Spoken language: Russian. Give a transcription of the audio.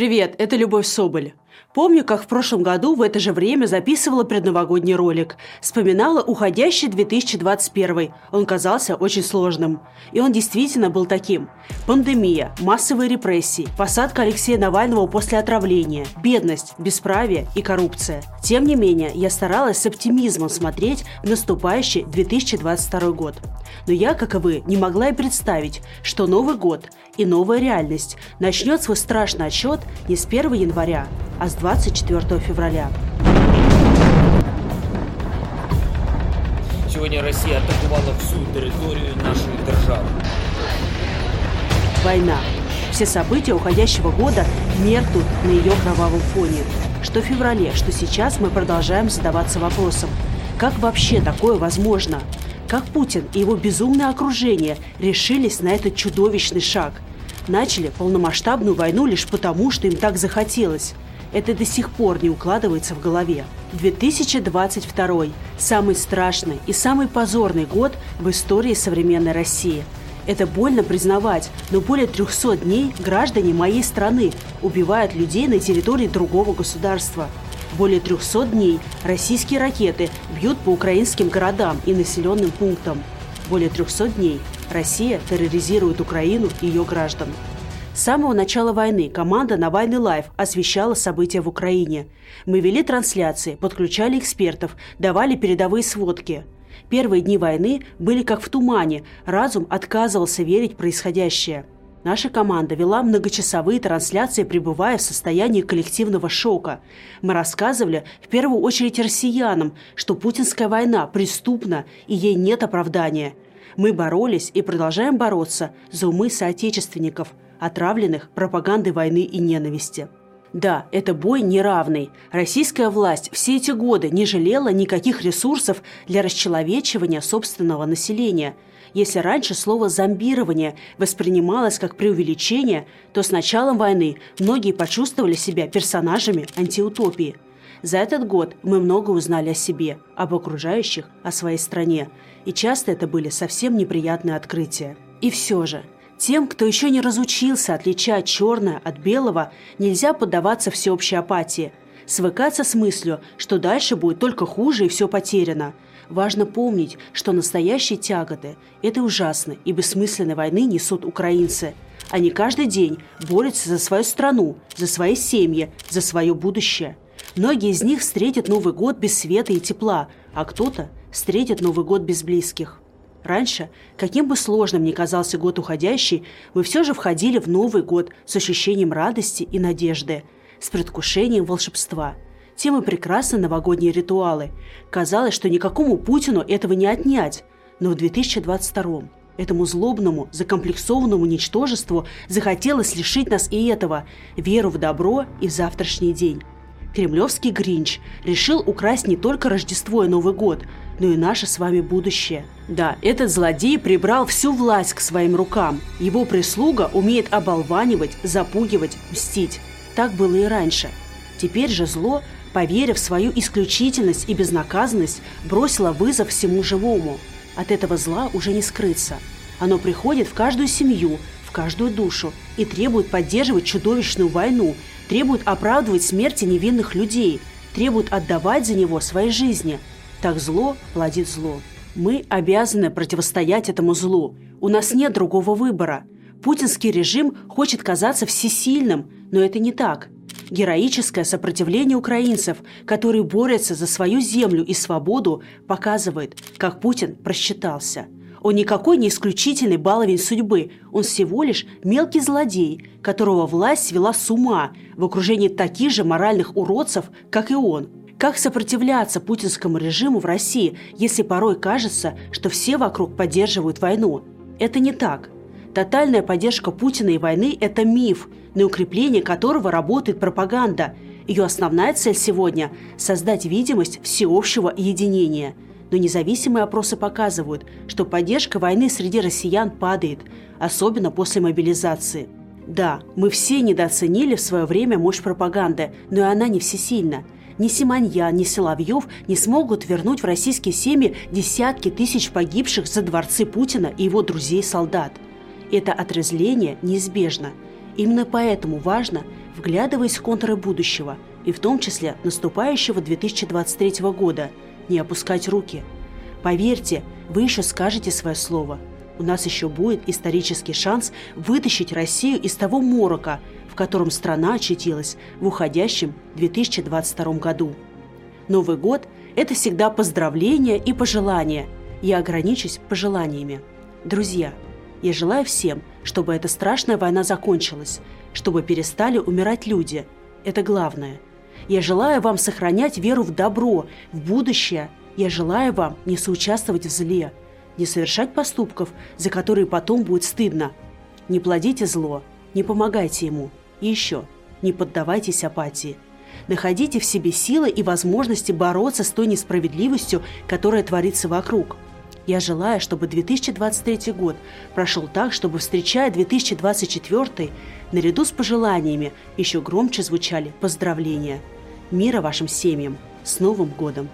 Привет, это Любовь Соболь. Помню, как в прошлом году в это же время записывала предновогодний ролик. Вспоминала уходящий 2021. Он казался очень сложным. И он действительно был таким. Пандемия, массовые репрессии, посадка Алексея Навального после отравления, бедность, бесправие и коррупция. Тем не менее, я старалась с оптимизмом смотреть в наступающий 2022 год. Но я, как и вы, не могла и представить, что Новый год и новая реальность начнет свой страшный отчет не с 1 января, а с 24 февраля. Сегодня Россия атаковала всю территорию нашей державы. Война. Все события уходящего года меркнут на ее кровавом фоне. Что в феврале, что сейчас мы продолжаем задаваться вопросом, как вообще такое возможно? Как Путин и его безумное окружение решились на этот чудовищный шаг? Начали полномасштабную войну лишь потому, что им так захотелось – это до сих пор не укладывается в голове. 2022 – самый страшный и самый позорный год в истории современной России. Это больно признавать, но более 300 дней граждане моей страны убивают людей на территории другого государства. Более 300 дней российские ракеты бьют по украинским городам и населенным пунктам. Более 300 дней Россия терроризирует Украину и ее граждан. С самого начала войны команда «Навальный Live» освещала события в Украине. Мы вели трансляции, подключали экспертов, давали передовые сводки. Первые дни войны были как в тумане, разум отказывался верить в происходящее. Наша команда вела многочасовые трансляции, пребывая в состоянии коллективного шока. Мы рассказывали в первую очередь россиянам, что путинская война преступна и ей нет оправдания. Мы боролись и продолжаем бороться за умы соотечественников – отравленных пропагандой войны и ненависти. Да, это бой неравный. Российская власть все эти годы не жалела никаких ресурсов для расчеловечивания собственного населения. Если раньше слово «зомбирование» воспринималось как преувеличение, то с началом войны многие почувствовали себя персонажами антиутопии. За этот год мы много узнали о себе, об окружающих, о своей стране. И часто это были совсем неприятные открытия. И все же – тем, кто еще не разучился отличать черное от белого, нельзя поддаваться всеобщей апатии, свыкаться с мыслью, что дальше будет только хуже и все потеряно. Важно помнить, что настоящие тяготы этой ужасной и бессмысленной войны несут украинцы. Они каждый день борются за свою страну, за свои семьи, за свое будущее. Многие из них встретят Новый год без света и тепла, а кто-то встретит Новый год без близких. Раньше, каким бы сложным ни казался год уходящий, мы все же входили в Новый год с ощущением радости и надежды, с предвкушением волшебства. Тем и прекрасны новогодние ритуалы. Казалось, что никакому Путину этого не отнять. Но в 2022 этому злобному, закомплексованному ничтожеству захотелось лишить нас и этого – веру в добро и в завтрашний день. Кремлевский Гринч решил украсть не только Рождество и Новый год, но и наше с вами будущее. Да, этот злодей прибрал всю власть к своим рукам. Его прислуга умеет оболванивать, запугивать, мстить. Так было и раньше. Теперь же зло, поверив в свою исключительность и безнаказанность, бросило вызов всему живому. От этого зла уже не скрыться. Оно приходит в каждую семью, в каждую душу и требует поддерживать чудовищную войну, требует оправдывать смерти невинных людей, требует отдавать за него свои жизни. Так зло плодит зло. Мы обязаны противостоять этому злу. У нас нет другого выбора. Путинский режим хочет казаться всесильным, но это не так. Героическое сопротивление украинцев, которые борются за свою землю и свободу, показывает, как Путин просчитался – он никакой не исключительный баловень судьбы, он всего лишь мелкий злодей, которого власть свела с ума в окружении таких же моральных уродцев, как и он. Как сопротивляться путинскому режиму в России, если порой кажется, что все вокруг поддерживают войну? Это не так. Тотальная поддержка Путина и войны – это миф, на укрепление которого работает пропаганда. Ее основная цель сегодня – создать видимость всеобщего единения – но независимые опросы показывают, что поддержка войны среди россиян падает, особенно после мобилизации. Да, мы все недооценили в свое время мощь пропаганды, но и она не всесильна. Ни Симоньян, ни Соловьев не смогут вернуть в российские семьи десятки тысяч погибших за дворцы Путина и его друзей-солдат. Это отрезление неизбежно. Именно поэтому важно вглядываясь в контуры будущего, и в том числе наступающего 2023 года, не опускать руки. Поверьте, вы еще скажете свое слово. У нас еще будет исторический шанс вытащить Россию из того морока, в котором страна очутилась в уходящем 2022 году. Новый год – это всегда поздравления и пожелания. Я ограничусь пожеланиями. Друзья, я желаю всем, чтобы эта страшная война закончилась, чтобы перестали умирать люди. Это главное. Я желаю вам сохранять веру в добро, в будущее. Я желаю вам не соучаствовать в зле, не совершать поступков, за которые потом будет стыдно. Не плодите зло, не помогайте ему. И еще, не поддавайтесь апатии. Находите в себе силы и возможности бороться с той несправедливостью, которая творится вокруг. Я желаю, чтобы 2023 год прошел так, чтобы, встречая 2024, наряду с пожеланиями еще громче звучали поздравления. Мира вашим семьям! С Новым годом!